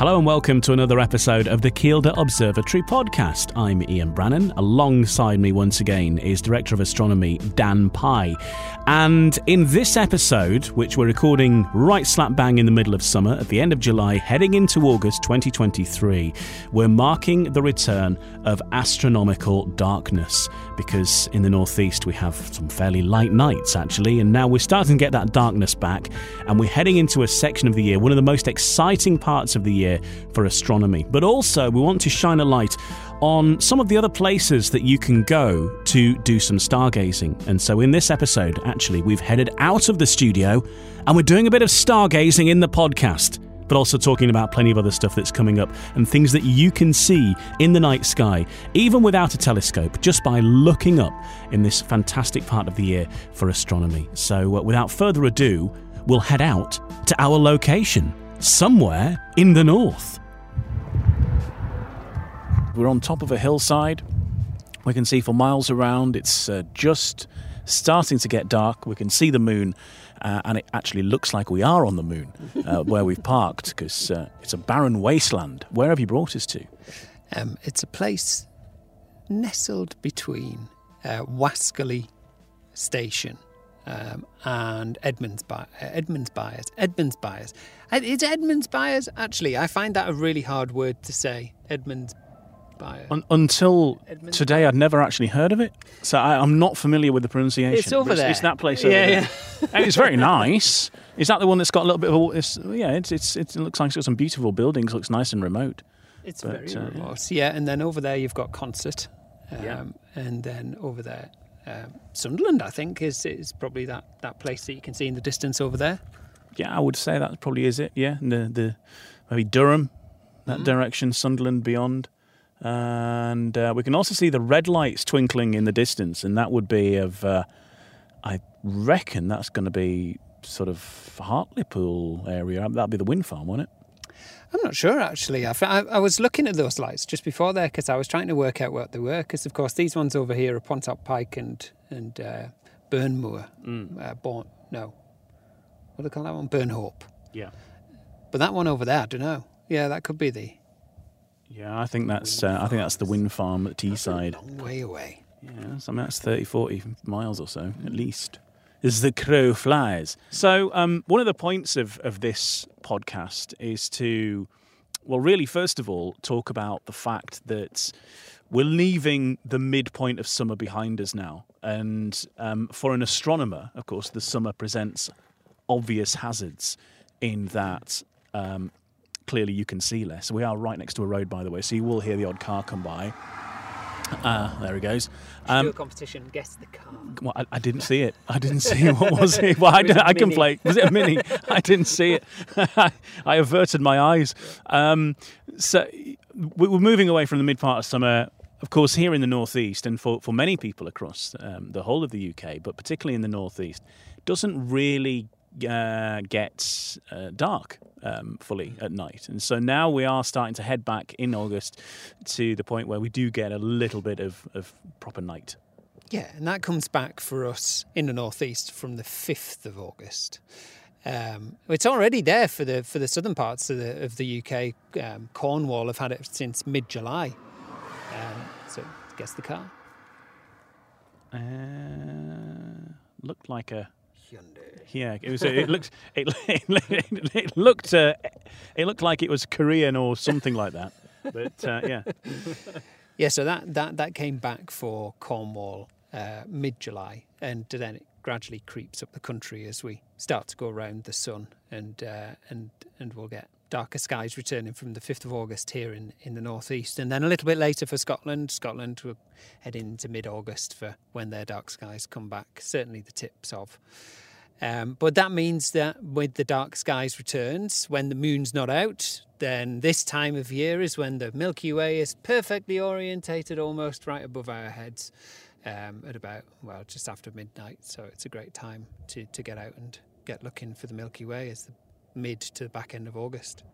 Hello and welcome to another episode of the Kielder Observatory podcast. I'm Ian Brannan. Alongside me once again is Director of Astronomy Dan Pye. And in this episode, which we're recording right slap bang in the middle of summer at the end of July, heading into August 2023, we're marking the return of astronomical darkness because in the northeast we have some fairly light nights actually, and now we're starting to get that darkness back, and we're heading into a section of the year, one of the most exciting parts of the year for astronomy. But also, we want to shine a light on some of the other places that you can go to do some stargazing. And so, in this episode, actually, we've headed out of the studio and we're doing a bit of stargazing in the podcast but also talking about plenty of other stuff that's coming up and things that you can see in the night sky, even without a telescope, just by looking up in this fantastic part of the year for astronomy. So, uh, without further ado, we'll head out to our location, somewhere in the north. We're on top of a hillside. We can see for miles around. It's uh, just starting to get dark. We can see the moon uh, and it actually looks like we are on the moon uh, where we've parked because uh, it's a barren wasteland. Where have you brought us to? Um, it's a place nestled between uh, Waskerley Station um, and Edmunds, By- uh, Edmunds Byres. Edmunds Byres. Uh, Is Edmunds Byres? Actually, I find that a really hard word to say. Edmunds Byres. Un- until Edmonds. today, I'd never actually heard of it, so I, I'm not familiar with the pronunciation. It's over there. It's, that place over Yeah, there. and it's very nice. Is that the one that's got a little bit of a? It's, yeah, it's, it's it looks like it's got some beautiful buildings. Looks nice and remote. It's But, very uh, remote. Yeah, and then over there you've got Consett. Um, Yeah. And then over there, um, Sunderland, I think, is, is probably that, that place that you can see in the distance over there. Yeah, I would say that probably is it. Yeah, the the maybe Durham, that Mm-hmm. direction, Sunderland beyond, and uh, we can also see the red lights twinkling in the distance, and that would be of. Uh, I reckon that's going to be sort of Hartlepool area. That'd be the wind farm, won't it? I'm not sure actually. I, I, I was looking at those lights just before there because I was trying to work out what they were. Because of course these ones over here are Pontop Pike and and uh, Burnmoor. Uh, Born, no, what do they call that one? Burnhope. Yeah. But that one over there, I don't know. Yeah, that could be the Yeah, I think that's uh, I think that's the wind farm at Teesside. long way away. Yeah, so I mean, that's 30, 40 miles or so, at least. As the crow flies. So, um, one of the points of, of this podcast is to, well, really, first of all, talk about the fact that we're leaving the midpoint of summer behind us now. And um, for an astronomer, of course, the summer presents obvious hazards in that um, clearly you can see less. We are right next to a road, by the way, so you will hear the odd car come by. Ah, there he goes. Um, competition. Guess the car. well, I, I didn't see it. I didn't see it. What was it? Well, I, It was a I can play. Was it a mini? I didn't see it. I averted my eyes. Um, so we- we're moving away from the mid part of summer. Of course, here in the northeast, and for, for many people across um, the whole of the UK, but particularly in the northeast, doesn't really uh, get uh, dark um, fully at night. And so now we are starting to head back in August to the point where we do get a little bit of, of proper night. Yeah, and that comes back for us in the northeast from the fifth of August. Um, it's already there for the for the southern parts of the of the UK. Um, Cornwall have had it since mid July. Um, so guess the car. Uh, looked like a Hyundai. yeah. It was. It looked. It, it, it looked. Uh, it looked like it was Korean or something like that. But uh, yeah, Yeah, so that that that came back for Cornwall uh, mid July, and then it gradually creeps up the country as we start to go around the sun, and uh, and and we'll get darker skies returning from the fifth of August here in in the northeast, and then a little bit later for Scotland. Scotland will head into mid August for when their dark skies come back. Certainly the tips of. Um, but that means that with the dark skies returns, when the moon's not out, then this time of year is when the Milky Way is perfectly orientated almost right above our heads um, at about, well, just after midnight. So it's a great time to, to get out and get looking for the Milky Way as the mid to back end of August.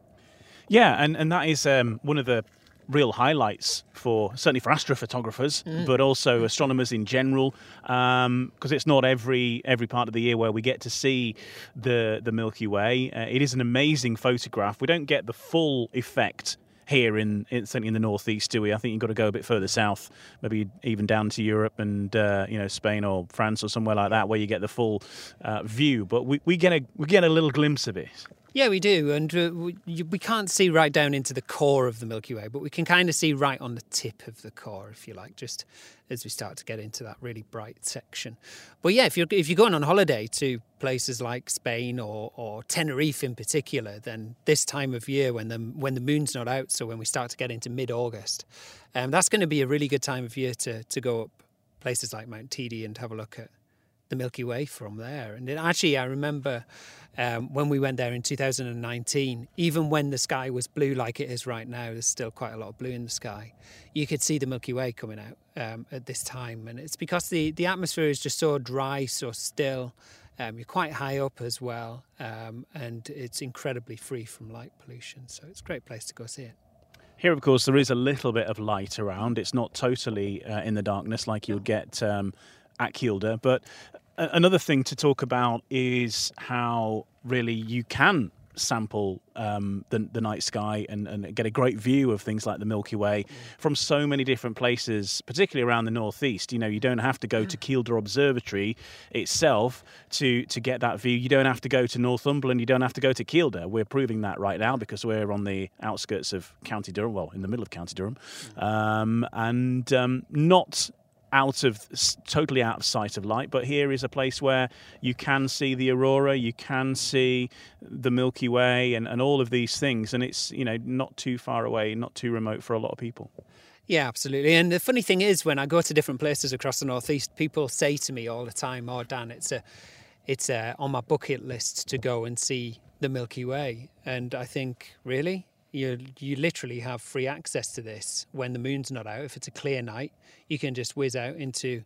yeah, and and that is um, one of the real highlights for certainly for astrophotographers, mm. but also astronomers in general, because um, it's not every every part of the year where we get to see the the Milky Way. Uh, it is an amazing photograph. We don't get the full effect here in, in, certainly in the northeast, do we? I think you've got to go a bit further south, maybe even down to Europe and uh, you know Spain or France or somewhere like that, where you get the full uh, view. But we, we get a we get a little glimpse of it. Yeah, we do, and uh, we, we can't see right down into the core of the Milky Way, but we can kind of see right on the tip of the core, if you like, just as we start to get into that really bright section. But yeah, if you're if you're going on holiday to places like Spain or, or Tenerife in particular, then this time of year when the when the moon's not out, so when we start to get into mid August, um, that's going to be a really good time of year to to go up places like Mount Teide and have a look at the Milky Way from there. And it, actually, I remember um, when we went there in 2019, even when the sky was blue like it is right now, there's still quite a lot of blue in the sky. You could see the Milky Way coming out um, at this time, and it's because the the atmosphere is just so dry, so still. Um, you're quite high up as well, um, and it's incredibly free from light pollution. So it's a great place to go see it. Here, of course, there is a little bit of light around. It's not totally uh, in the darkness like you would get um, at Kielder. But another thing to talk about is how really you can sample um, the, the, night sky and, and, get a great view of things like the Milky Way from so many different places, particularly around the northeast. You know, you don't have to go to Kielder Observatory itself to to get that view. You don't have to go to Northumberland. You don't have to go to Kielder. We're proving that right now because we're on the outskirts of County Durham, well, in the middle of County Durham, mm. um, and um, not out of totally out of sight of light but here is a place where you can see the aurora you can see the milky way and, and all of these things and it's you know not too far away not too remote for a lot of people yeah, absolutely. And the funny thing is, when I go to different places across the northeast, people say to me all the time, "Oh, Dan, it's a, it's a, on my bucket list to go and see the Milky Way." And I think, really, you you literally have free access to this when the moon's not out. If it's a clear night, you can just whiz out into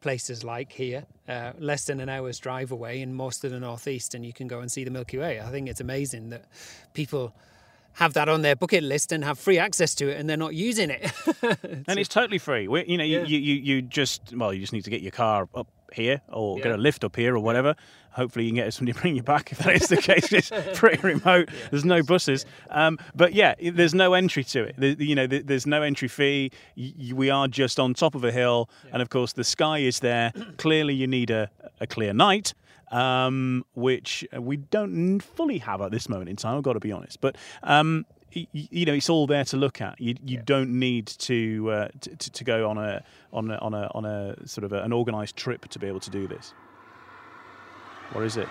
places like here, uh, less than an hour's drive away in most of the northeast, and you can go and see the Milky Way. I think it's amazing that people have that on their bucket list and have free access to it, and they're not using it. and it's totally free. We, you know, yeah. you, you you just well, you just need to get your car up here or yeah. get a lift up here or whatever. Hopefully, you can get somebody to bring you back if that is the case. It's pretty remote. Yeah. There's no buses, um, but yeah, there's no entry to it. There, you know, there's no entry fee. We are just on top of a hill, yeah. and of course, the sky is there. Clearly, you need a, a clear night. Um, which we don't fully have at this moment in time. I've got to be honest, but um, you know it's all there to look at. You you yeah. don't need to, uh, to, to go on a on a, on a on a sort of a, an organised trip to be able to do this. What is it?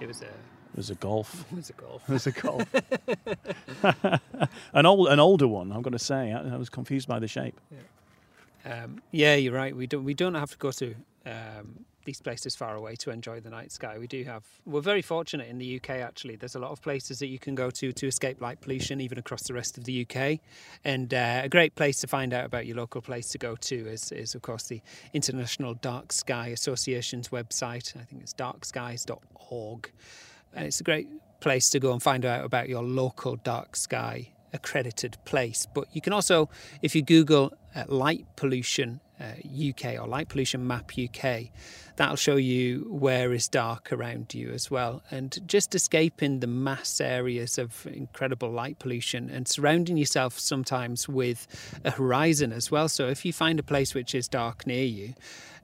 It was a. It was a golf. It was a golf. It was a golf. an old, an older one. I'm going to say. I, I was confused by the shape. Yeah. Um, yeah, you're right. We don't. We don't have to go to um, these places far away to enjoy the night sky. We do have, we're very fortunate in the UK actually. There's a lot of places that you can go to to escape light pollution, even across the rest of the UK. And uh, a great place to find out about your local place to go to is, is, of course, the International Dark Sky Association's website. I think it's darkskies.org. And it's a great place to go and find out about your local dark sky accredited place. But you can also, if you Google uh, light pollution uh, UK or light pollution map UK, that'll show you where is dark around you as well. And just escaping the mass areas of incredible light pollution and surrounding yourself sometimes with a horizon as well. So if you find a place which is dark near you,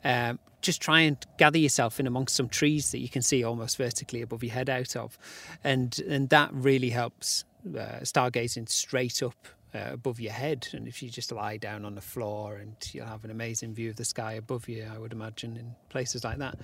um, just try and gather yourself in amongst some trees that you can see almost vertically above your head out of, and and that really helps uh, stargazing straight up uh, above your head. And if you just lie down on the floor, and you'll have an amazing view of the sky above you, I would imagine, in places like that.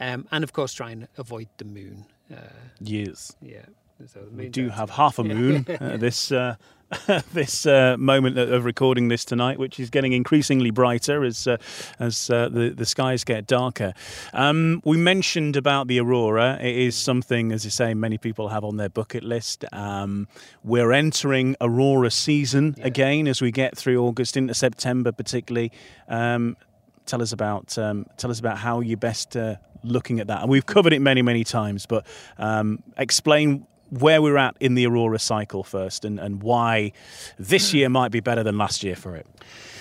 Um, and of course, try and avoid the moon. Uh, yes. Yeah. So we do have half a moon uh, this uh, this uh, moment of recording this tonight, which is getting increasingly brighter as uh, as uh, the the skies get darker. Um, we mentioned about the aurora. It is something, as you say, many people have on their bucket list. Um, we're entering aurora season yeah. again as we get through August into September, particularly. Um, tell us about um, tell us about how you're best uh, looking at that. And we've covered it many many times, but um, explain where we're at in the aurora cycle first, and, and why this year might be better than last year for it.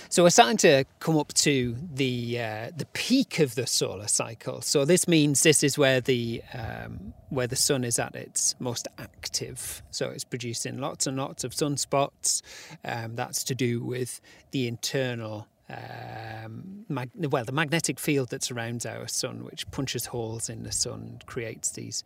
So we're starting to come up to the uh, the peak of the solar cycle. So this means this is where the um, where the sun is at its most active. So it's producing lots and lots of sunspots. Um, that's to do with the internal. Um, mag- well, the magnetic field that surrounds our sun, which punches holes in the sun, creates these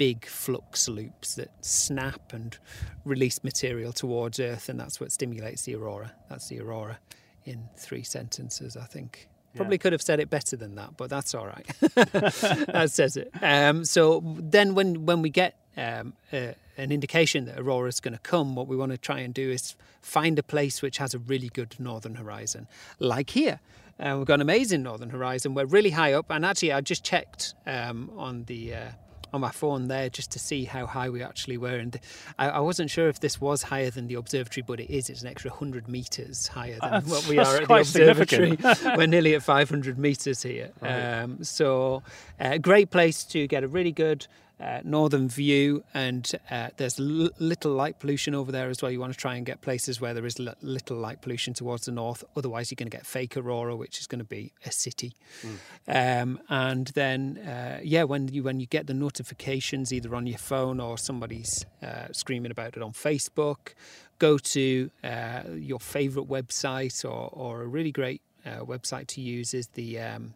big flux loops that snap and release material towards Earth, and that's what stimulates the aurora. That's the aurora in three sentences, I think. Probably could have said it better than that, but that's all right. that says it. Um, so then, when when we get um, uh, an indication that aurora is going to come, what we want to try and do is find a place which has a really good northern horizon, like here. Uh, we've got an amazing northern horizon. We're really high up, and actually, I just checked um, on the uh, on my phone there just to see how high we actually were. And I, I, wasn't sure if this was higher than the observatory, but it is. It's an extra 100 metres higher than that's, what we are at the observatory. we're nearly at 500 metres here. Right. Um, so, a uh, great place to get a really good uh, northern view, and uh, there's l- little light pollution over there as well. You want to try and get places where there is l- little light pollution towards the north. Otherwise, you're going to get fake aurora, which is going to be a city. Mm. Um, and then, uh, yeah, when you when you get the notifications either on your phone or somebody's uh, screaming about it on Facebook, go to uh, your favorite website or or a really great uh, website to use is the um,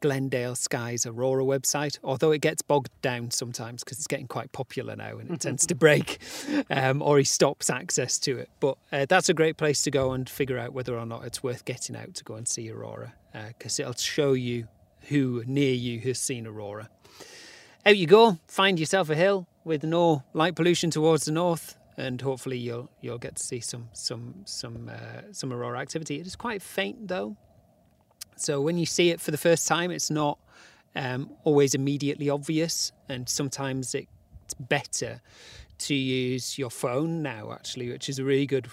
Glendale Skies Aurora website, although it gets bogged down sometimes because it's getting quite popular now and it tends to break um, or he stops access to it. But uh, that's a great place to go and figure out whether or not it's worth getting out to go and see Aurora because uh, it'll show you who near you has seen Aurora. Out you go, find yourself a hill with no light pollution towards the north, and hopefully you'll you'll get to see some some some uh, some aurora activity. It is quite faint though, so when you see it for the first time, it's not um, always immediately obvious, and sometimes it's better to use your phone now, actually, which is a really good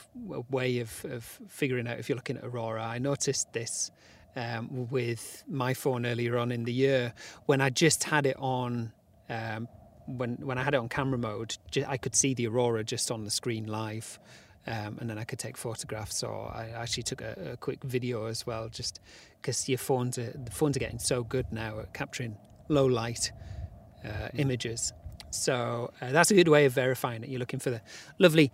way of, of figuring out if you're looking at aurora. I noticed this um, with my phone earlier on in the year when I just had it on. Um, when when I had it on camera mode, I could see the aurora just on the screen live, um, and then I could take photographs. Or I actually took a, a quick video as well, just because your phones are the phones are getting so good now at capturing low light uh, images. So uh, that's a good way of verifying it. You're looking for the lovely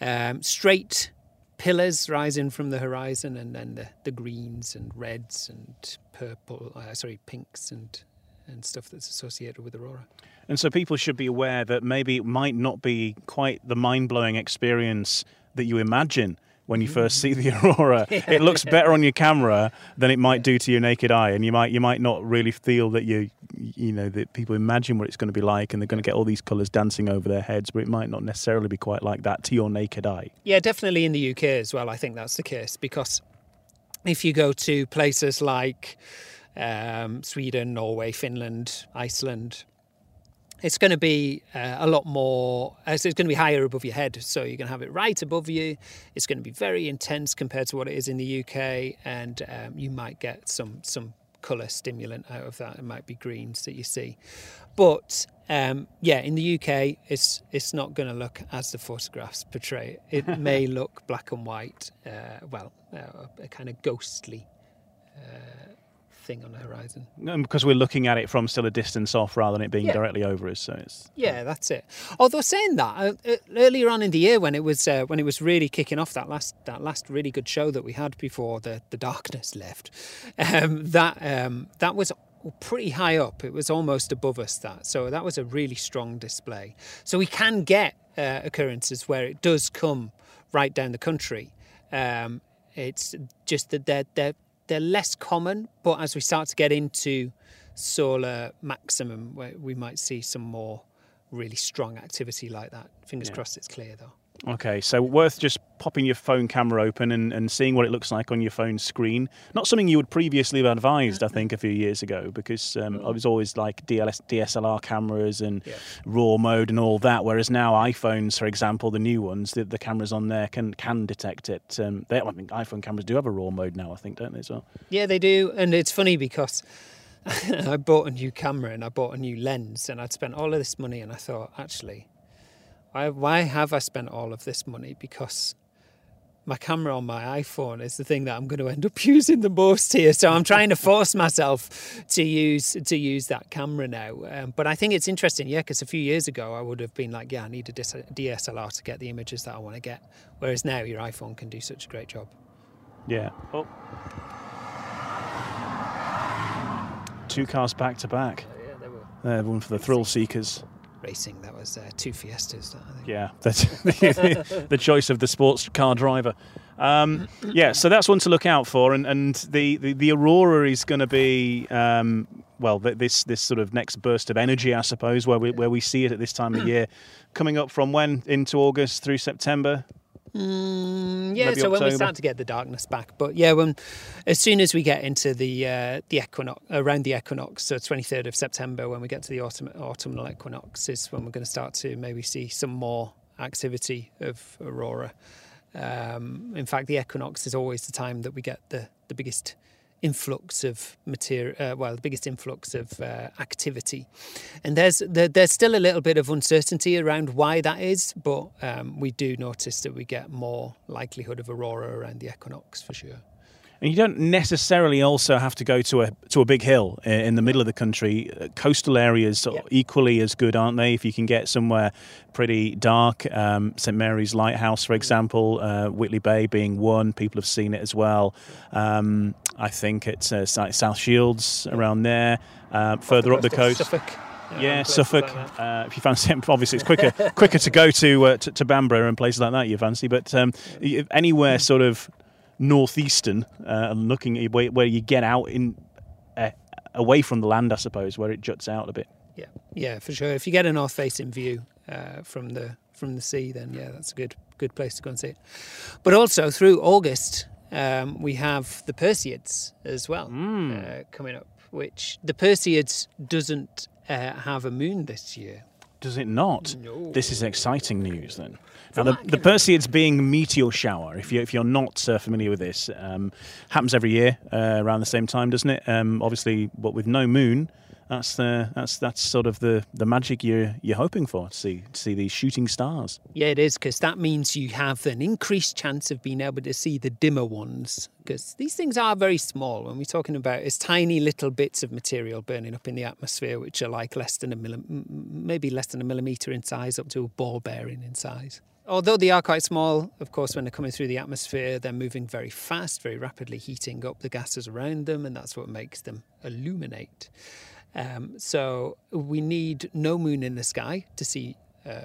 um, straight pillars rising from the horizon, and then the, the greens and reds and purple, uh, sorry, pinks and and stuff that's associated with aurora. And so people should be aware that maybe it might not be quite the mind blowing experience that you imagine when you first see the aurora. It looks better on your camera than it might do to your naked eye, and you might you might not really feel that you you know that people imagine what it's going to be like, and they're going to get all these colours dancing over their heads, but it might not necessarily be quite like that to your naked eye. Yeah, definitely in the UK as well. I think that's the case because if you go to places like um, Sweden, Norway, Finland, Iceland. It's going to be uh, a lot more uh, it's going to be higher above your head so you're going to have it right above you. It's going to be very intense compared to what it is in the UK and um, you might get some some color stimulant out of that. It might be greens that you see. But um, yeah in the UK it's it's not going to look as the photographs portray. It it may look black and white uh, well uh, a kind of ghostly uh, thing on the horizon. because we're looking at it from still a distance off rather than it being yeah. directly over us. So it's yeah, that's it. Although saying that uh, uh, earlier on in the year when it was uh, when it was really kicking off that last that last really good show that we had before the the darkness left, um, that um, that was pretty high up. It was almost above us that. So that was a really strong display. So we can get uh, occurrences where it does come right down the country. Um, it's just that they're, they're they're less common, but as we start to get into solar maximum, we might see some more really strong activity like that. Fingers yeah. crossed it's clear though. Okay, so worth just popping your phone camera open and, and seeing what it looks like on your phone screen. Not something you would previously have advised, I think, a few years ago, because um, I was always like DLS, DSLR cameras and yeah. RAW mode and all that. Whereas now iPhones, for example, the new ones, the, the cameras on there can can detect it. Um, they, I think iPhone cameras do have a RAW mode now, I think, don't they? As well. Yeah, they do, and it's funny because I bought a new camera and I bought a new lens, and I'd spent all of this money, and I thought, actually, why, why have I spent all of this money? Because my camera on my iPhone is the thing that I'm going to end up using the most here. So I'm trying to force myself to use to use that camera now. Um, but I think it's interesting, yeah, because a few years ago I would have been like, yeah, I need a DSLR to get the images that I want to get. Whereas now your iPhone can do such a great job. Yeah. Oh. Two cars back to back. Yeah, they were. Uh, one for the thrill seekers. Racing, that was uh, two Fiestas. I think. Yeah, that's the choice of the sports car driver. Um, yeah, so that's one to look out for, and, and the, the, the Aurora is going to be um, well this this sort of next burst of energy, I suppose, where we where we see it at this time of year, coming up from when into August through September. Mm, yeah, Maybe so when we start to get the darkness back, but yeah, when as soon as we get into the uh, the equinox around the equinox, so twenty third of September, when we get to the autumn, autumnal equinox, is when we're going to start to maybe see some more activity of aurora. Um, in fact, the equinox is always the time that we get the the biggest influx of material uh, well the biggest influx of uh, activity. And there's there, there's still a little bit of uncertainty around why that is but um, we do notice that we get more likelihood of aurora around the equinox for sure And you don't necessarily also have to go to a to a big hill in the middle of the country. Uh, Coastal areas are Yeah. equally as good, aren't they? If you can get somewhere pretty dark, um, St Mary's Lighthouse, for example, uh, Whitley Bay being one. People have seen it as well. Um, I think it's uh, South Shields around there. Uh, further up the coast, Suffolk uh, yeah, Suffolk. like uh, if you fancy, obviously it's quicker quicker to go to uh, to, to Bamburgh and places like that. You fancy, but um, anywhere sort of northeastern, uh, and looking at where, where you get out in uh, away from the land, I suppose, where it juts out a bit. Yeah, yeah, for sure. If you get a north facing view uh, from the from the sea, then yeah, that's a good good place to go and see it. But also through August, um, we have the Perseids as well uh, coming up, which the Perseids doesn't uh, have a moon this year. Does it not? No. This is exciting news then. Now, the, the Perseids being meteor shower, if, you, if you're not uh, familiar with this, um, happens every year uh, around the same time, doesn't it? Um, obviously, but with no moon, that's the that's that's sort of the, the magic you're you're hoping for to see to see these shooting stars. Yeah, it is because that means you have an increased chance of being able to see the dimmer ones. Because these things are very small. When we're talking about it's tiny little bits of material burning up in the atmosphere, which are like less than a millim- maybe less than a millimeter in size, up to a ball bearing in size. Although they are quite small, of course, when they're coming through the atmosphere, they're moving very fast, very rapidly, heating up the gases around them, and that's what makes them illuminate. Um, so we need no moon in the sky to see uh,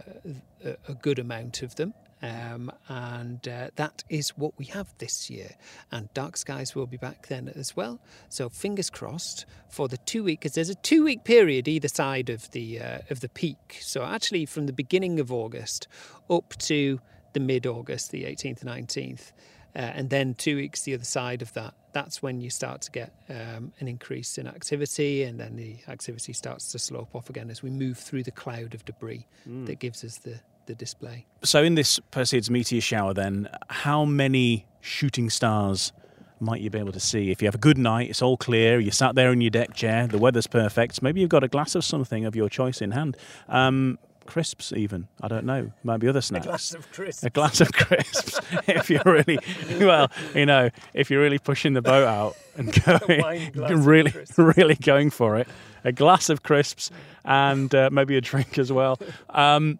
a, good amount of them. Um, and uh, that is what we have this year. And dark skies will be back then as well. So fingers crossed for the two week, because there's a two week period either side of the uh, of the peak. So actually, from the beginning of August up to the mid August, the 18th and 19th, uh, and then two weeks the other side of that. That's when you start to get um, an increase in activity, and then the activity starts to slope off again as we move through the cloud of debris that gives us the, the display. So in this Perseids meteor shower, then, how many shooting stars might you be able to see if you have a good night? It's all clear. You sat there in your deck chair. The weather's perfect. Maybe you've got a glass of something of your choice in hand. Um, crisps, even. I don't know. Might be other snacks. A glass of crisps. a glass of crisps if you're really well you know if you're really pushing the boat out and going really really going for it a glass of crisps and uh, maybe a drink as well um,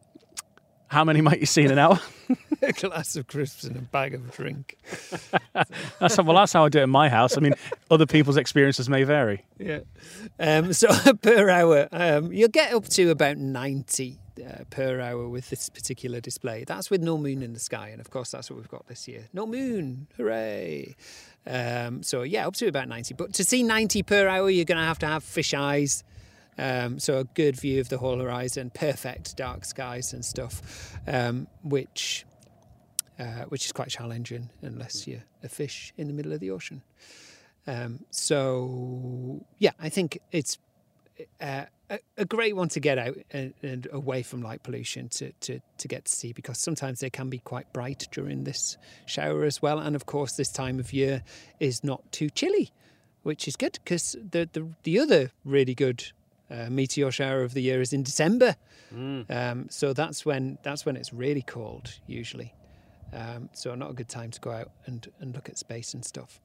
how many might you see in an hour a glass of crisps and a bag of drink. that's well that's how i do it in my house i mean other people's experiences may vary Yeah. Um, so per hour, um, you'll get up to about 90 uh, per hour with this particular display. That's with no moon in the sky. And of course, that's what we've got this year. No moon. Hooray. Um, so, yeah, up to about 90. But to see 90 per hour, you're going to have to have fish eyes. Um, so, a good view of the whole horizon, perfect dark skies and stuff, um, which. Uh, which is quite challenging unless you're a fish in the middle of the ocean. Um, so yeah, I think it's uh, a, a great one to get out and, and away from light pollution to, to, to get to see because sometimes they can be quite bright during this shower as well. And of course, this time of year is not too chilly which is good because the, the the other really good uh, meteor shower of the year is in December. Um, so that's when that's when it's really cold usually. Um, so not a good time to go out and, and look at space and stuff.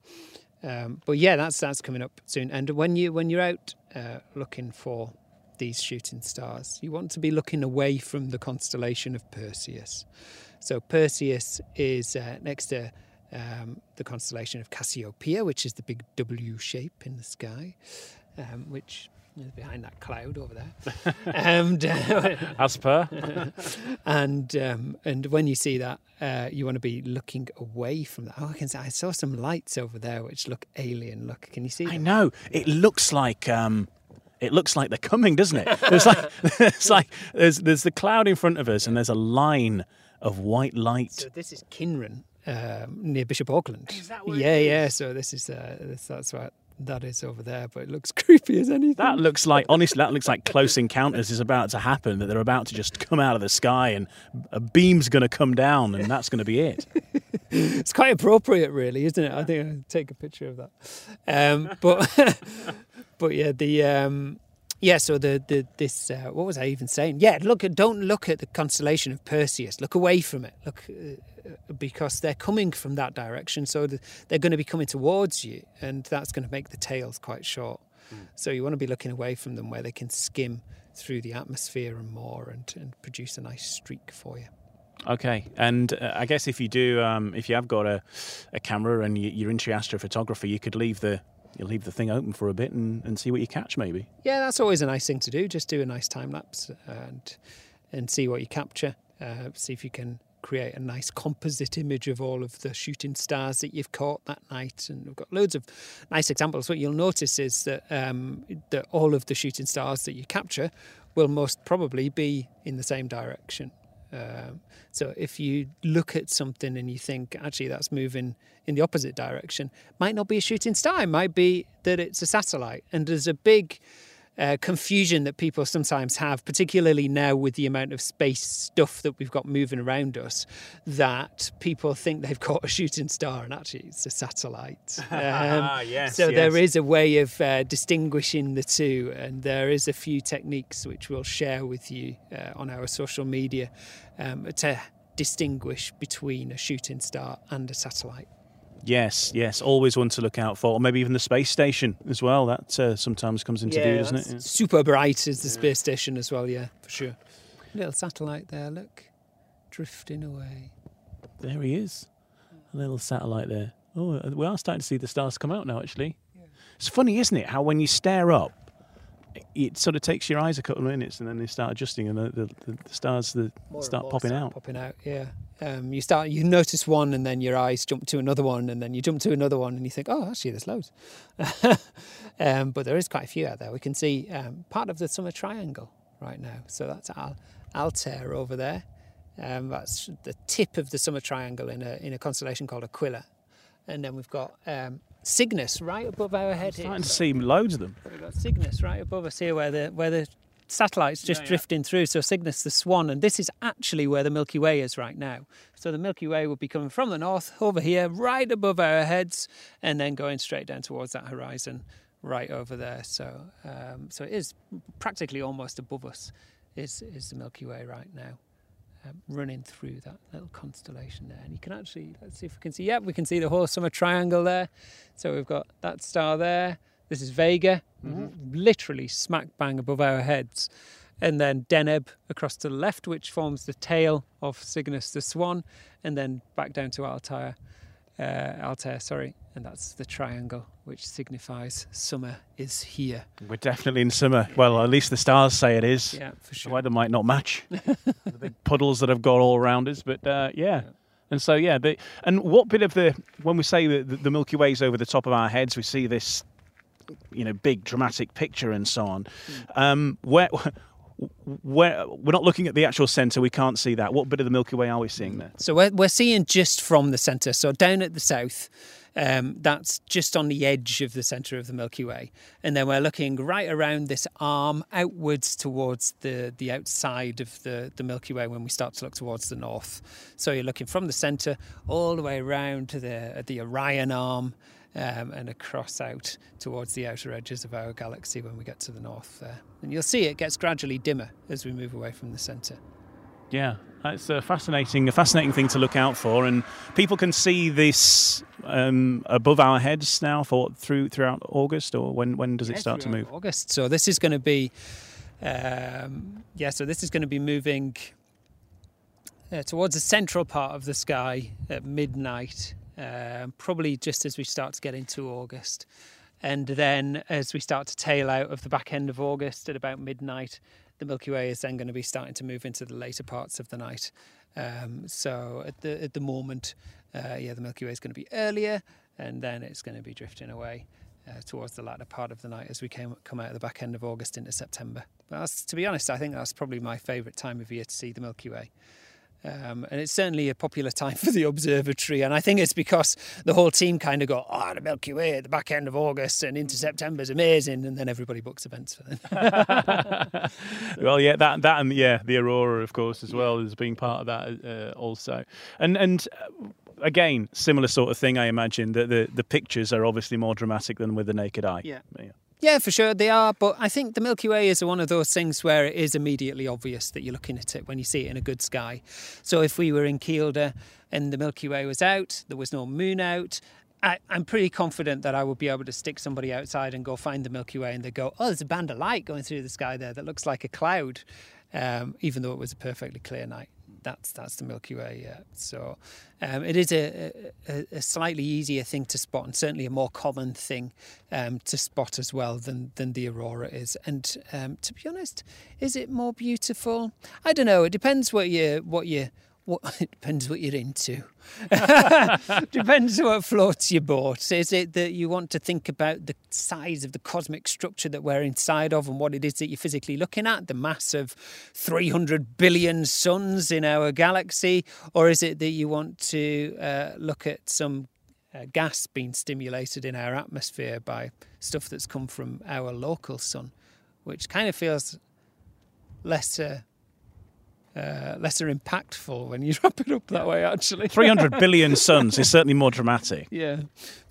Um, but yeah, that's that's coming up soon. And when you when you're out uh, looking for these shooting stars, you want to be looking away from the constellation of Perseus. So Perseus is uh, next to um, the constellation of Cassiopeia, which is the big W shape in the sky, um, which behind that cloud over there. and uh, As per. and um, and when you see that, uh, you want to be looking away from that. Oh, I can see. I saw some lights over there which look alien. Look, can you see? Them? I know. It looks like um, it looks like they're coming, doesn't it? It's like it's like there's there's the cloud in front of us, and there's a line of white light. So this is Kynren um, near Bishop Auckland. Is that where it yeah, yeah. So this is uh, this, that's what that is over there, but it looks creepy as anything. That looks like honestly, that looks like close encounters is about to happen. That they're about to just come out of the sky, and a beam's going to come down, and that's going to be it. it's quite appropriate, really, isn't it? I think I'll take a picture of that. Um, but but yeah, the um, yeah. So the the this uh, what was I even saying? Yeah, look at don't look at the constellation of Perseus. Look away from it. Look. Uh, because they're coming from that direction, so the, they're going to be coming towards you, and that's going to make the tails quite short. So you want to be looking away from them where they can skim through the atmosphere and more, and, and produce a nice streak for you. Okay, and uh, I guess if you do, um, if you have got a, a camera and you, you're into astrophotography, you could leave the you leave the thing open for a bit and, and see what you catch, maybe. Yeah, that's always a nice thing to do. Just do a nice time lapse and and see what you capture. Uh, see if you can create a nice composite image of all of the shooting stars that you've caught that night. And we've got loads of nice examples. What you'll notice is that um, that all of the shooting stars that you capture will most probably be in the same direction. Um, so if you look at something and you think actually that's moving in the opposite direction, might not be a shooting star. It might be that it's a satellite. And there's a big uh, confusion that people sometimes have, particularly now with the amount of space stuff that we've got moving around us, that people think they've caught a shooting star and actually it's a satellite. Um, yes, so there is a way of uh, distinguishing the two, and there is a few techniques which we'll share with you uh, on our social media um, to distinguish between a shooting star and a satellite. Yes, yes. Always one to look out for, or maybe even the space station as well. That uh, sometimes comes into view, doesn't it? that's Super bright is the space station as well, yeah, for sure. Little satellite there, look, drifting away. There he is, a little satellite there. Oh, uh, we are starting to see the stars come out now. Actually, it's funny, isn't it? How when you stare up, it sort of takes your eyes a couple of minutes, and then they start adjusting, and the, the, the stars the, More and start more popping start out. Popping out, yeah. Um, you start, you notice one, and then your eyes jump to another one, and then you jump to another one, and you think, oh, actually, there's loads. um, but there is quite a few out there. We can see um, part of the summer triangle right now. So that's Al- Altair over there. Um, that's the tip of the summer triangle in a in a constellation called Aquila, and then we've got um, Cygnus right above our head here. Starting to see loads of them. We've got Cygnus right above us here, where the where the satellites just Yeah, drifting through. So Cygnus, the Swan, and this is actually where the Milky Way is right now. So the Milky Way would be coming from the north over here, right above our heads, and then going straight down towards that horizon, right over there. So um, so it is practically almost above us. Is is the Milky Way right now? Um, running through that little constellation there, and you can actually let's see if we can see. Yep, we can see the whole summer triangle there. So we've got that star there. This is Vega, literally smack bang above our heads. And then Deneb across to the left, which forms the tail of Cygnus the Swan, and then back down to Altair, uh, Altair, sorry, and that's the triangle, which signifies summer is here. We're definitely in summer. Well, at least the stars say it is. Yeah, for The sure. weather might not match the big puddles that I've got all around us, but uh, yeah. And so yeah, the, and what bit of the when we say that the, the Milky Way's over the top of our heads, we see this, you know, big dramatic picture and so on. Um, where where we're not looking at the actual centre, we can't see that. What bit of the Milky Way are we seeing there? So we're, we're seeing just from the centre. So down at the south, um, that's just on the edge of the centre of the Milky Way. And then we're looking right around this arm outwards towards the, the outside of the, the Milky Way when we start to look towards the north. So you're looking from the centre all the way around to the, the Orion arm. Um, and across out towards the outer edges of our galaxy when we get to the north there. And you'll see it gets gradually dimmer as we move away from the centre. Yeah, it's a fascinating, a fascinating thing to look out for, and people can see this um, above our heads now for through throughout August, or when when does it Yeah, start to move? August. So this is going to be, um, yeah. So this is going to be moving uh, towards the central part of the sky at midnight, um, probably just as we start to get into August, and then as we start to tail out of the back end of August at about midnight, the Milky Way is then going to be starting to move into the later parts of the night. Um, so at the at the moment, uh, yeah, the Milky Way is going to be earlier, and then it's going to be drifting away uh, towards the latter part of the night as we came, come out of the back end of August into September. But to be honest, I think that's probably my favourite time of year to see the Milky Way. Um, and it's certainly a popular time for the observatory. And I think it's because the whole team kind of go, oh, the Milky Way at the back end of August and into September is amazing. And then everybody books events for them. well, yeah, that that and yeah, the aurora, of course, as well as being part of that uh, also. And and uh, again, similar sort of thing. I imagine that the the pictures are obviously more dramatic than with the naked eye. Yeah. yeah. Yeah, for sure they are. But I think the Milky Way is one of those things where it is immediately obvious that you're looking at it when you see it in a good sky. So if we were in Kielder and the Milky Way was out, there was no moon out. I, I'm pretty confident that I would be able to stick somebody outside and go find the Milky Way, and they go, "Oh, there's a band of light going through the sky there that looks like a cloud," um, even though it was a perfectly clear night. That's that's the Milky Way. Yeah. So um, it is a, a, a slightly easier thing to spot, and certainly a more common thing um, to spot as well than than the aurora is. And um, to be honest, is it more beautiful? I don't know. It depends what you what you what it depends what you're into. depends what floats your boat. Is it that you want to think about the size of the cosmic structure that we're inside of and what it is that you're physically looking at, the mass of 300 billion suns in our galaxy, or is it that you want to uh, look at some uh, gas being stimulated in our atmosphere by stuff that's come from our local sun, which kind of feels lesser uh, Uh, lesser impactful when you wrap it up that way, actually. 300 billion suns is certainly more dramatic. Yeah,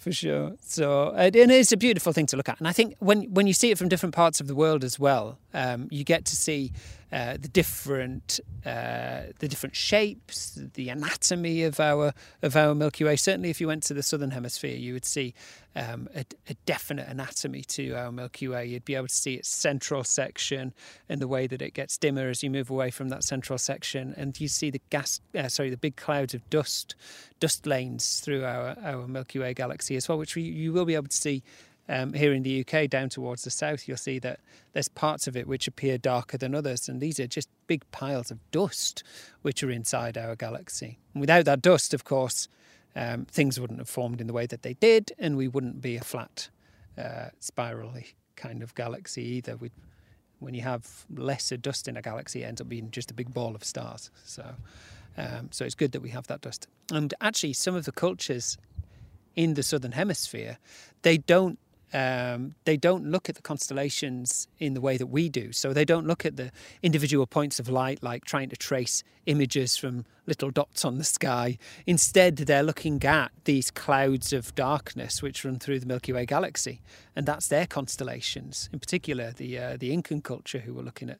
for sure. So and it's a beautiful thing to look at, and I think when when you see it from different parts of the world as well, um, you get to see uh, the different uh, the different shapes, the anatomy of our of our Milky Way. Certainly, if you went to the southern hemisphere, you would see um, a, a, definite anatomy to our Milky Way. You'd be able to see its central section and the way that it gets dimmer as you move away from that central section, and you see the gas, uh, sorry, the big clouds of dust, dust lanes through our our Milky Way galaxy as well, which we, you will be able to see. Um, here in the UK, down towards the south, you'll see that there's parts of it which appear darker than others, and these are just big piles of dust which are inside our galaxy. And without that dust, of course, um, things wouldn't have formed in the way that they did, and we wouldn't be a flat, uh, spirally kind of galaxy either. We'd, when you have lesser dust in a galaxy, it ends up being just a big ball of stars. So, um, so it's good that we have that dust. And actually, some of the cultures in the southern hemisphere, they don't um, they don't look at the constellations in the way that we do. So they don't look at the individual points of light like trying to trace images from little dots on the sky. Instead, they're looking at these clouds of darkness which run through the Milky Way galaxy, and that's their constellations. In particular, the uh, the Incan culture who were looking at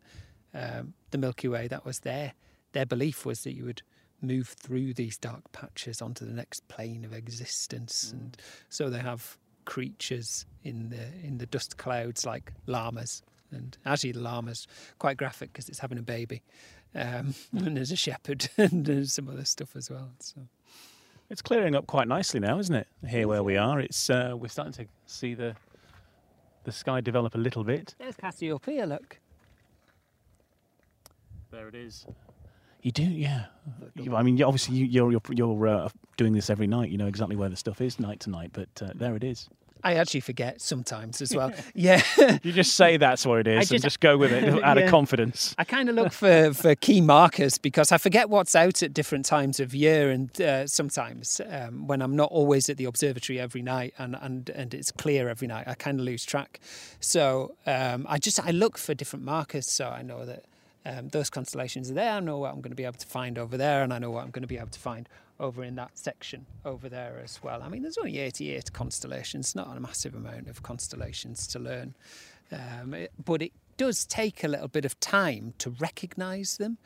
um, the Milky Way. That was their their belief was that you would move through these dark patches onto the next plane of existence, mm. and so they have creatures in the in the dust clouds like llamas. And actually the llama's quite graphic because it's having a baby. Um, and there's a shepherd and there's some other stuff as well so. It's clearing up quite nicely now isn't it? Here where we are it's uh, we're starting to see the the sky develop a little bit. There's cassiopeia look. There it is you do, yeah. I mean, obviously, you, are you're you're uh, doing this every night. You know exactly where the stuff is night to night, but uh, there it is. I actually forget sometimes as well. yeah. you just say that's where it is just, and just go with it out yeah. of confidence. I kind of look for, for key markers because I forget what's out at different times of year and uh, sometimes um, when I'm not always at the observatory every night and, and, and it's clear every night, I kind of lose track. So um, I just I look for different markers so I know that um, those constellations are there. I know what I'm going to be able to find over there, and I know what I'm going to be able to find over in that section over there as well. I mean, there's only 88 constellations, not a massive amount of constellations to learn, um, it, but it does take a little bit of time to recognize them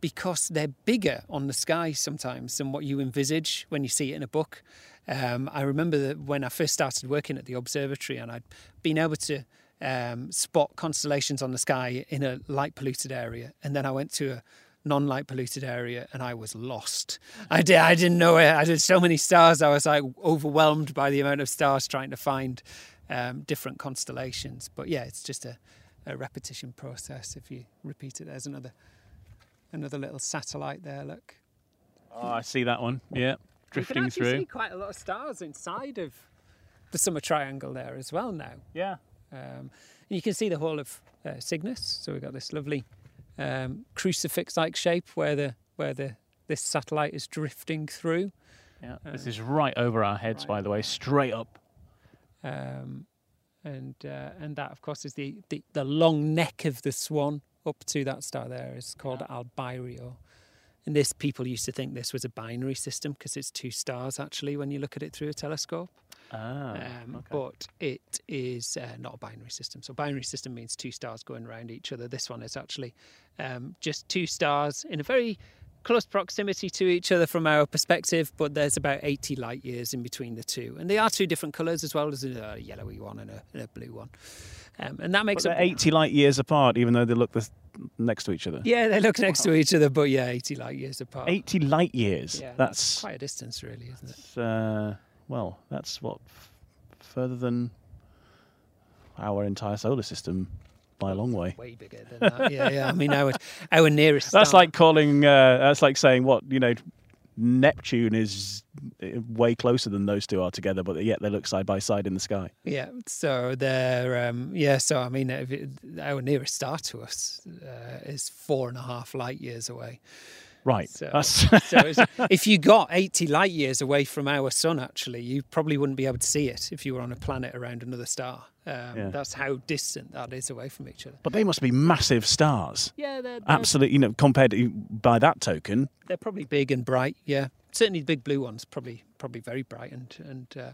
because they're bigger on the sky sometimes than what you envisage when you see it in a book. Um, I remember that when I first started working at the observatory and I'd been able to um, spot constellations on the sky in a light polluted area, and then I went to a non-light polluted area and I was lost. I did I didn't know it. I did so many stars. I was like overwhelmed by the amount of stars trying to find um, different constellations. But yeah, it's just a, a repetition process. If you repeat it, there's another another little satellite there. Look, Oh, I see that one. Yeah, drifting you can actually through. see quite a lot of stars inside of the summer triangle there as well now. Yeah. Um, and you can see the whole of uh, Cygnus. So we've got this lovely um, crucifix-like shape where the where the this satellite is drifting through. Yeah. This is right over our heads, by the way, straight up. Um, and uh, and that of course is the, the, the long neck of the swan up to that star there is called Albireo. And this people used to think this was a binary system because it's two stars actually when you look at it through a telescope. Ah, Um, okay. But it is uh, not a binary system. So binary system means two stars going around each other. This one is actually um, just two stars in a very close proximity to each other from our perspective, but there's about 80 light years in between the two. And they are two different colours as well. There's a yellowy one and a, and a blue one. Um, and that makes up 80 light years apart, even though they look the, next to each other. Yeah, they look next to each other, but yeah, 80 light years apart. 80 light years. Yeah, that's, quite a distance, really, isn't it? uh, well, that's what f- further than our entire solar system by a long way. Way bigger than that. Yeah, yeah. I mean, our, our nearest That's star- like calling. Uh, that's like saying what you know. Neptune is uh, way closer than those two are together, but yet they look side by side in the sky. Yeah, so they're um, yeah. So I mean, if it, our nearest star to us uh, is four and a half light years away. Right. So, That's so if you got eighty light years away from our sun, actually, you probably wouldn't be able to see it if you were on a planet around another star. Um, Yeah. That's how distant that is away from each other. but they must be massive stars. Yeah, they're, they're, Absolutely, you know, compared to by that token, they're probably big and bright. Yeah, certainly the big blue ones probably probably very bright and and. Uh,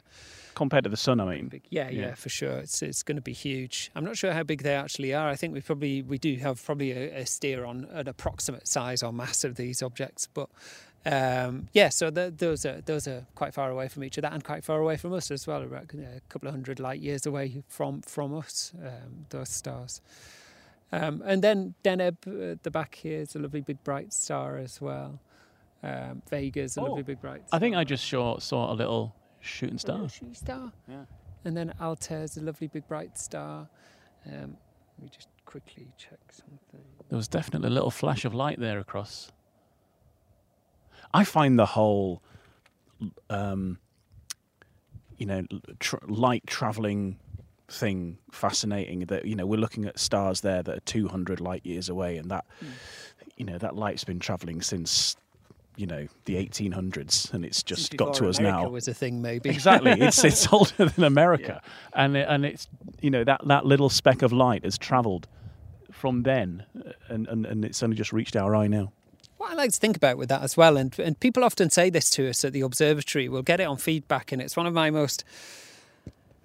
compared to the sun. I mean, big. Yeah, yeah, Yeah. for sure. It's it's going to be huge. I'm not sure how big they actually are. I think we probably we do have probably a, a steer on an approximate size or mass of these objects, but. Um, yeah, so the, those are those are quite far away from each other and quite far away from us as well. About a couple of hundred light years away from from us. Um, those stars, um, and then Deneb at the back here is a lovely big bright star as well. Um, Vega's a Oh, lovely big bright. I think. I just saw saw a little shooting A star. little shooting star. Yeah. And then Altair's a lovely big bright star. Um, let me just quickly check something. There was definitely a little flash of light there across. I find the whole, um, you know, tr- light traveling thing fascinating. That you know we're looking at stars there that are 200 light years away, and that, Hmm. you know, that light's been traveling since, you know, the 1800s, and it's just Since got to us America now. was a thing, maybe. Exactly, it's it's older than America, and it, and it's you know that that little speck of light has travelled from then, uh, and, and and it's only just reached our eye now. What I like to think about with that as well, and and people often say this to us at the observatory. We'll get it on feedback, and it's one of my most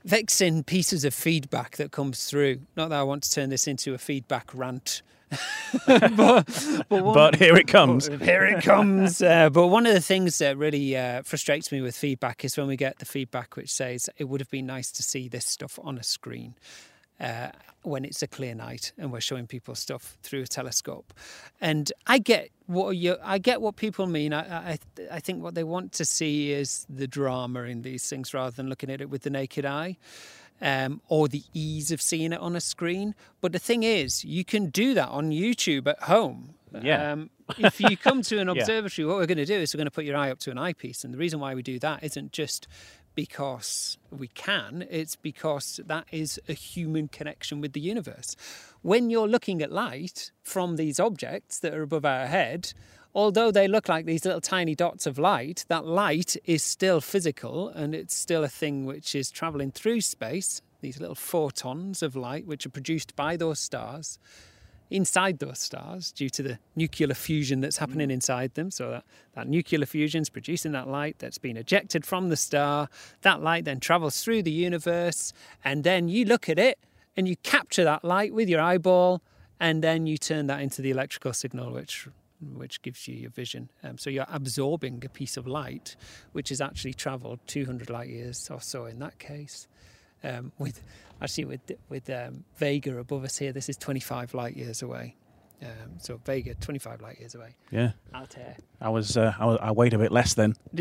vexing pieces of feedback that comes through. Not that I want to turn this into a feedback rant. but, but, one- But here it comes. Here it comes. Uh, but one of the things that really uh, frustrates me with feedback is when we get the feedback which says it would have been nice to see this stuff on a screen. Uh, when it's a clear night and we're showing people stuff through a telescope, and I get what you, I get what people mean. I, I, I think what they want to see is the drama in these things rather than looking at it with the naked eye um, or the ease of seeing it on a screen. But the thing is, you can do that on YouTube at home. Yeah. Um, if you come to an Yeah. observatory, what we're going to do is we're going to put your eye up to an eyepiece. And the reason why we do that isn't just because we can, it's because that is a human connection with the universe. When you're looking at light from these objects that are above our head, although they look like these little tiny dots of light, that light is still physical and it's still a thing which is traveling through space, these little photons of light which are produced by those stars. inside those stars due to the nuclear fusion that's happening Mm. inside them. So that, that nuclear fusion is producing that light that's been ejected from the star. That light then travels through the universe, and then you look at it and you capture that light with your eyeball, and then you turn that into the electrical signal, which which gives you your vision. Um, so you're absorbing a piece of light, which has actually travelled 200 light years or so in that case. Um, with actually with with um, Vega above us here, this is 25 light years away. Um, so Vega, 25 light years away. Yeah, Altair. I was. Uh, I, was- I weighed a bit less then.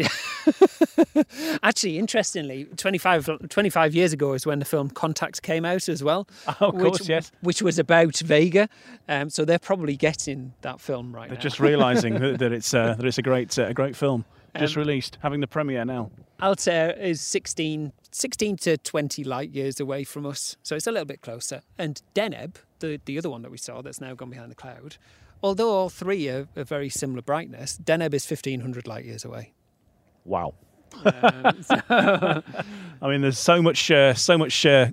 Actually, interestingly, 25, 25 years ago is when the film Contact came out as well. Oh, of which, course, yes. Which was about Vega. Um, so they're probably getting that film right They're now. just realising that, that it's uh, that it's a great uh, a great film. Just Um, released, having the premiere now. Altair is 16, 16 to 20 light years away from us, so it's a little bit closer. And Deneb, the, the other one that we saw that's now gone behind the cloud, although all three are, are very similar brightness, Deneb is 1500 light years away. Wow. Um, so- I mean, there's so much, uh, so much uh,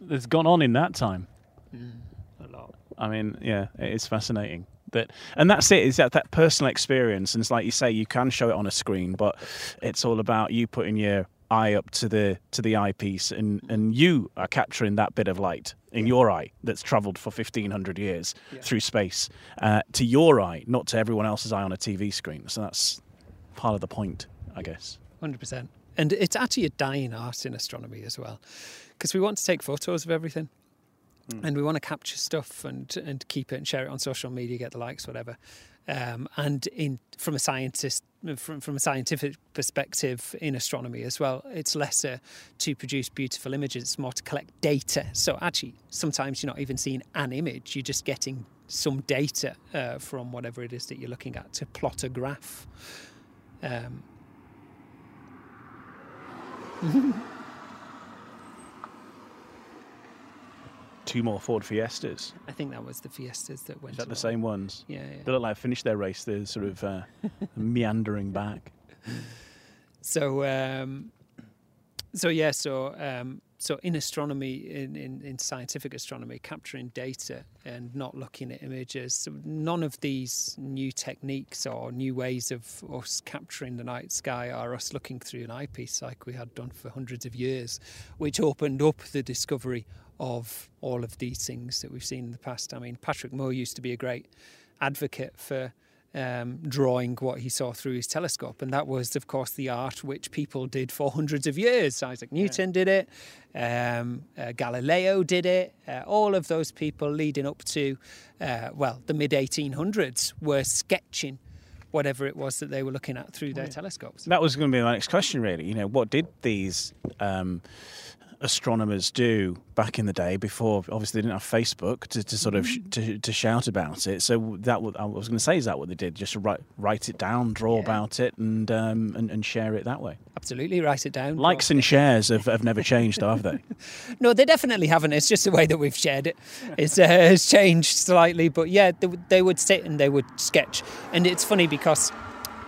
that's gone on in that time. a lot. I mean, yeah, it is fascinating. That and that's it. Is that that personal experience? And it's like you say, you can show it on a screen, but it's all about you putting your eye up to the to the eyepiece, and and you are capturing that bit of light in your eye that's travelled for fifteen hundred years Yeah. through space uh, to your eye, not to everyone else's eye on a TV screen. So that's part of the point, I guess. 100%. And it's actually a dying art in astronomy as well, because we want to take photos of everything. And we want to capture stuff and, and keep it and share it on social media, get the likes, whatever. Um, and in from a scientist from, from a scientific perspective in astronomy as well, it's lesser to produce beautiful images, it's more to collect data. So actually, sometimes you're not even seeing an image; you're just getting some data uh, from whatever it is that you're looking at to plot a graph. Um, Two more Ford Fiestas. I think that was the Fiestas that went. Is that the same ones? Yeah, They look like finished their race. They're sort of uh, meandering back. So, um, so yeah, so um, so in astronomy, in, in in scientific astronomy, capturing data and not looking at images. None of these new techniques or new ways of us capturing the night sky are us looking through an eyepiece like we had done for hundreds of years, which opened up the discovery of all of these things that we've seen in the past. I mean, Patrick Moore used to be a great advocate for um, drawing what he saw through his telescope, and that was, of course, the art which people did for hundreds of years. Isaac Newton did it, um, uh, Galileo did it. Uh, all of those people leading up to, uh, well, the mid 1800s were sketching whatever it was that they were looking at through their telescopes. That was going to be my next question, really. You know, what did these um, astronomers do back in the day before? Obviously, they didn't have Facebook to, to sort of sh- to, to shout about it. So that wa- I was going to say, is that what they did? Just write write it down, draw Yeah. about it, and, um, and and share it that way. Absolutely, write it down. Likes and shares have, have never changed, though, have they? No, they definitely haven't. It's just the way that we've shared it. It's uh, changed slightly, but yeah, they, would- they would sit and they would sketch, and it's funny because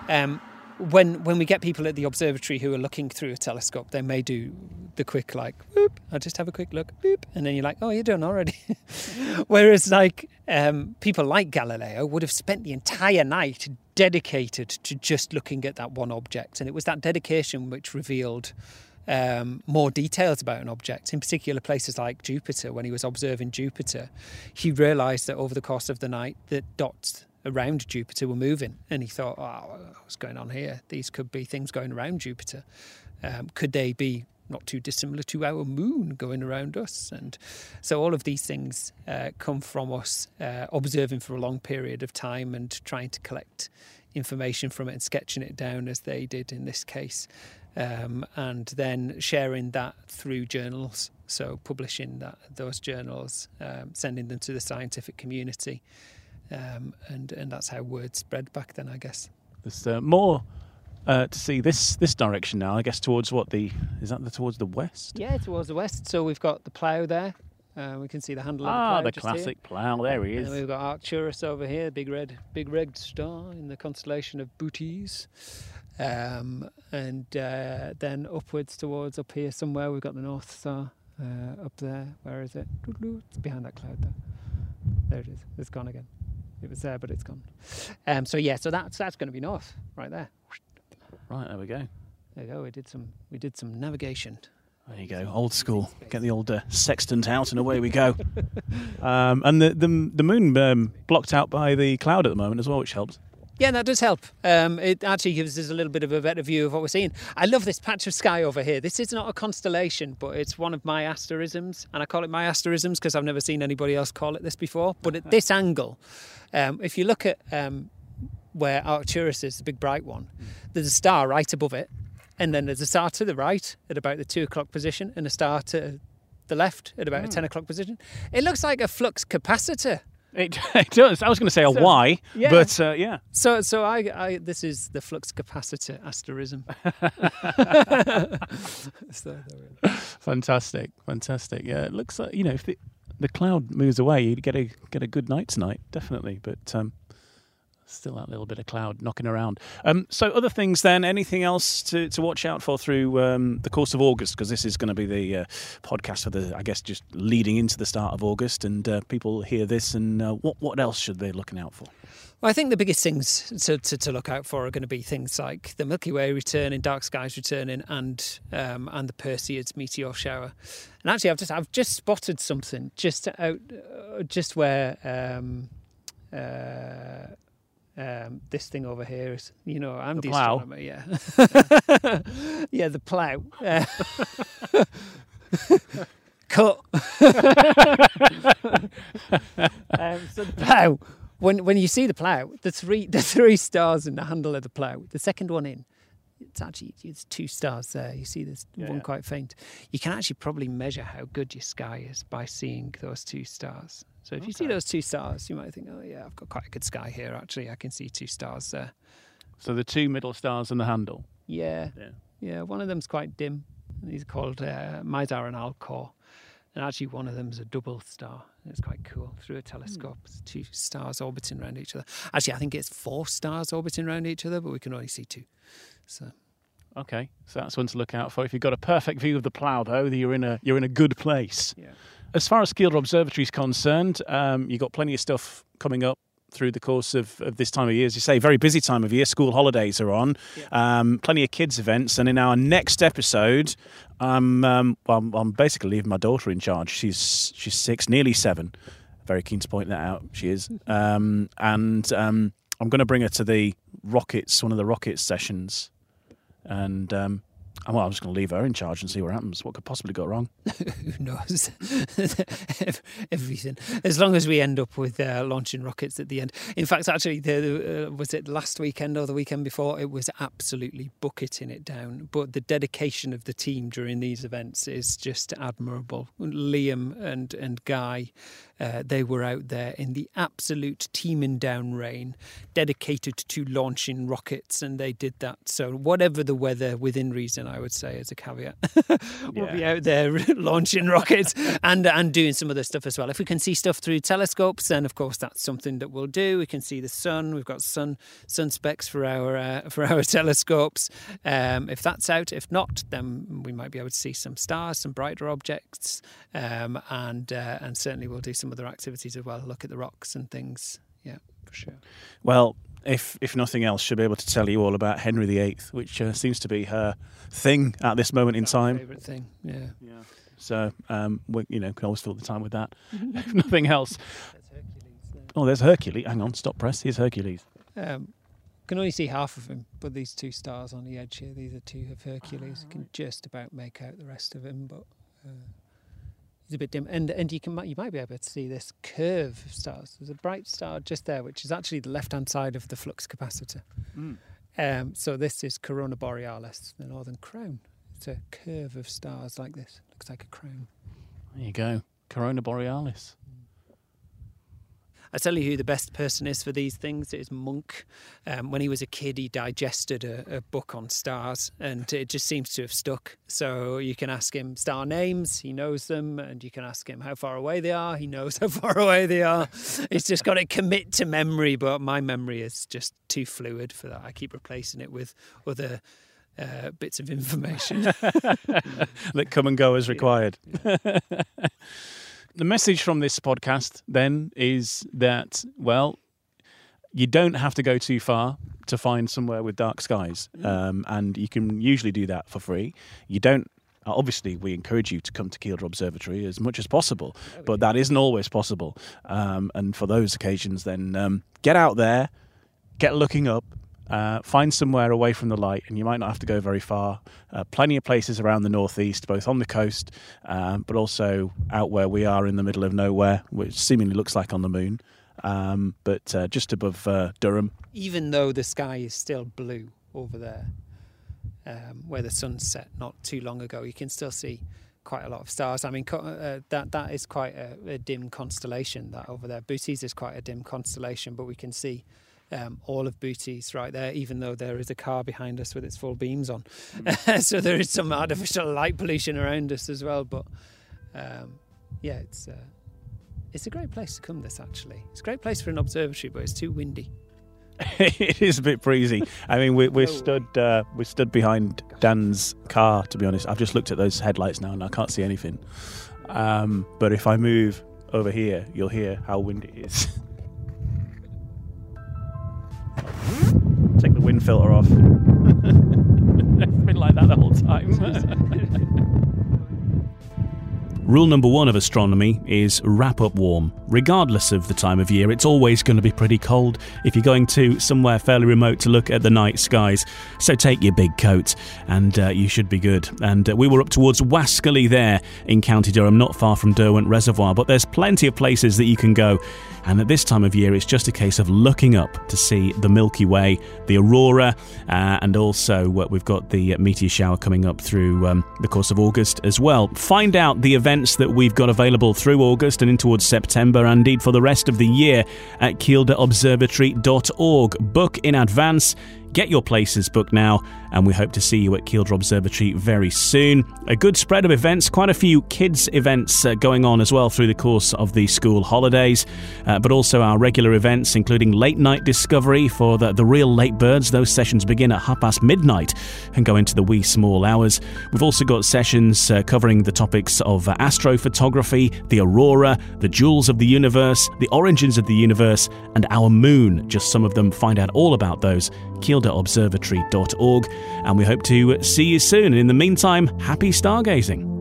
um, when when we get people at the observatory who are looking through a telescope, they may do the quick like, boop, I'll just have a quick look, boop, and then you're like, oh, you're done already. Whereas like um, people like Galileo would have spent the entire night dedicated to just looking at that one object, and it was that dedication which revealed um, more details about an object, in particular places like Jupiter. When he was observing Jupiter, he realised that over the course of the night, that dots around Jupiter were moving, and he thought, "Oh, what's going on here? These could be things going around Jupiter. Um, could they be?" Not too dissimilar to our moon going around us, and so all of these things uh, come from us uh, observing for a long period of time and trying to collect information from it and sketching it down as they did in this case um, and then sharing that through journals. So publishing that those journals, um, sending them to the scientific community, um, and and that's how word spread back then, I guess. There's uh, more uh, to see this this direction now. I guess towards what the is that the, towards the west? Yeah, towards the west. So we've got the plough there. Uh, we can see the handle Ah, of the the plough. just here. classic plough. There he And then is. we've got Arcturus over here, big red, big red star in the constellation of Bootes. Um, and uh, then upwards towards up here somewhere, we've got the North Star uh, up there. Where is it? It's behind that cloud there. there it is. It's gone again. It was there, but it's gone. Um, so yeah, so that's that's going to be north right there. Right, there we go. There you go. We did some we did some navigation. There you go, old school. Get the old uh, sextant out, and away we go. um, and the the, the moon um, blocked out by the cloud at the moment as well, which helps. Yeah, that does help. Um, it actually gives us a little bit of a better view of what we're seeing. I love this patch of sky over here. This is not a constellation, but it's one of my asterisms, and I call it my asterisms because I've never seen anybody else call it this before. But at this angle, um, if you look at um, where Arcturus is, the big bright one, there's a star right above it, and then there's a star to the right at about the two o'clock position, and a star to the left at about a ten o'clock position. It looks like a flux capacitor. It, it does. I was going to say a So, Y, yeah. but uh, yeah. So, so I, I, this is the flux capacitor asterism. so there we are. Fantastic, fantastic. Yeah, it looks like you know if the, the cloud moves away, you'd get a get a good night tonight, definitely. But um, still that little bit of cloud knocking around. Um, so other things then? Anything else to, to watch out for through um, the course of August? Because this is going to be the uh, podcast for the I guess just leading into the start of August, and uh, people hear this, and uh, what what else should they be looking out for? Well, I think the biggest things to, to, to look out for are going to be things like the Milky Way returning, dark skies returning, and um, and the Perseids meteor shower. And actually, I've just I've just spotted something just out, uh, just where um, uh, um, this thing over here is. You know, I'm The the, plough? astronomer. Yeah, yeah, the. Uh, cut. um, so the plough. When when you see the plough, the three the three stars in the handle of the plough, the second one in, it's actually it's two stars there. You see there's Yeah, one yeah. quite faint. You can actually probably measure how good your sky is by seeing those two stars. So if you see those two stars, you might think, oh yeah, I've got quite a good sky here. Actually, I can see two stars there. So the two middle stars and the handle. Yeah, Yeah. yeah. One of them's quite dim. These are called uh, Mizar and Alcor. And actually, one of them's a double star. It's quite cool. Through a telescope, it's two stars orbiting around each other. Actually, I think it's four stars orbiting around each other, but we can only see two. So Okay, so that's one to look out for. If you've got a perfect view of the plough, though, you're in a you're in a good place. yeah. As far as Kielder Observatory is concerned, um, you've got plenty of stuff coming up through the course of, of this time of year. As you say, very busy time of year. School holidays are on. Um, plenty of kids' events. And in our next episode, I'm, um, well, I'm, I'm basically leaving my daughter in charge. She's she's six, nearly seven. Very keen to point that out. She is. Um, and um, I'm going to bring her to the Rockets, one of the Rockets sessions. And um, well, I'm just going to leave her in charge and see what happens. What could possibly go wrong? who knows? Everything. As long as we end up with uh, launching rockets at the end. In fact actually the, uh, was it last weekend or the weekend before? It was absolutely bucketing it down. But the dedication of the team during these events is just admirable. Liam and and guy uh, they were out there in the absolute teeming down rain, dedicated to launching rockets, and they did that. So, whatever the weather, within reason, I would say, as a caveat, we'll be out there launching rockets and and doing some other stuff as well. If we can see stuff through telescopes, then of course that's something that we'll do. We can see the sun. We've got sun sun specs for our uh, for our telescopes. Um, if that's out, if not, then we might be able to see some stars, some brighter objects, um, and uh, and certainly we'll do some other activities as well. Look at the rocks and things. Yeah, for sure. Well, if if nothing else, she'll be able to tell you all about Henry VIII, which uh, seems to be her thing at this moment in time. Favorite thing. Yeah. Yeah. So, um, we, you know, can always fill the time with that. if nothing else. Oh, there's Hercules. Hang on, stop press. Here's Hercules. Um, can only see half of him, but these two stars on the edge here, these are two of Hercules. You can just about make out the rest of him, but uh, he's a bit dim. And and you can you might be able to see this curve of stars. There's a bright star just there, which is actually the left hand side of the flux capacitor. Um, so this is Corona Borealis, the northern crown. It's a curve of stars like this. Looks like a crown. There you go. Corona Borealis. I tell you who the best person is for these things. It is Monk. Um, when he was a kid, he digested a, a book on stars, and it just seems to have stuck. So you can ask him star names, he knows them, and you can ask him how far away they are, he knows how far away they are. He's just got to commit to memory, but my memory is just too fluid for that. I keep replacing it with other. Uh, bits of information. that come and go as required. the message from this podcast then is that, well, you don't have to go too far to find somewhere with dark skies, mm. um, and you can usually do that for free. You don't. Obviously, we encourage you to come to Kielder Observatory as much as possible, but that isn't always possible. Um, and for those occasions, then um, get out there, get looking up, uh, find somewhere away from the light, and you might not have to go very far. Uh, plenty of places around the northeast, both on the coast, uh, but also out where we are in the middle of nowhere, which seemingly looks like on the moon um, but uh, just above uh, Durham. Even though the sky is still blue over there, um, where the sun set not too long ago, you can still see quite a lot of stars. I mean, uh, that that is quite a, a, dim constellation. That over there, Bootes is quite a dim constellation, but we can see um, all of Bootes right there, even though there is a car behind us with its full beams on. Mm. so there is some artificial light pollution around us as well. But um, yeah, it's uh, it's a great place to come. This actually, it's a great place for an observatory, but it's too windy. it is a bit breezy. I mean, we, we're stood uh, we're stood behind Dan's car. To be honest, I've just looked at those headlights now, and I can't see anything. Um, but if I move over here, you'll hear how windy it is. Take the wind filter off. it's been like that the whole time. Rule number one of astronomy is wrap up warm. Regardless of the time of year, it's always going to be pretty cold if you're going to somewhere fairly remote to look at the night skies. So take your big coat and uh, you should be good. And uh, we were up towards Waskerley there in County Durham, not far from Derwent Reservoir, but there's plenty of places that you can go. And at this time of year, it's just a case of looking up to see the Milky Way, the aurora, uh, and also uh, we've got the meteor shower coming up through um, the course of August as well. Find out the events that we've got available through August and in towards September, and indeed for the rest of the year at kielderobservatory.org. Book in advance Get your places booked now, and we hope to see you at Kielder Observatory very soon. A good spread of events, quite a few kids' events uh, going on as well through the course of the school holidays, uh, but also our regular events, including late night discovery for the, the real late birds. Those sessions begin at half past midnight and go into the wee small hours. We've also got sessions uh, covering the topics of astrophotography, the aurora, the jewels of the universe, the origins of the universe, and our moon. Just some of them. Find out all about those. Kielder observatory.org, and we hope to see you soon. And in the meantime, happy stargazing.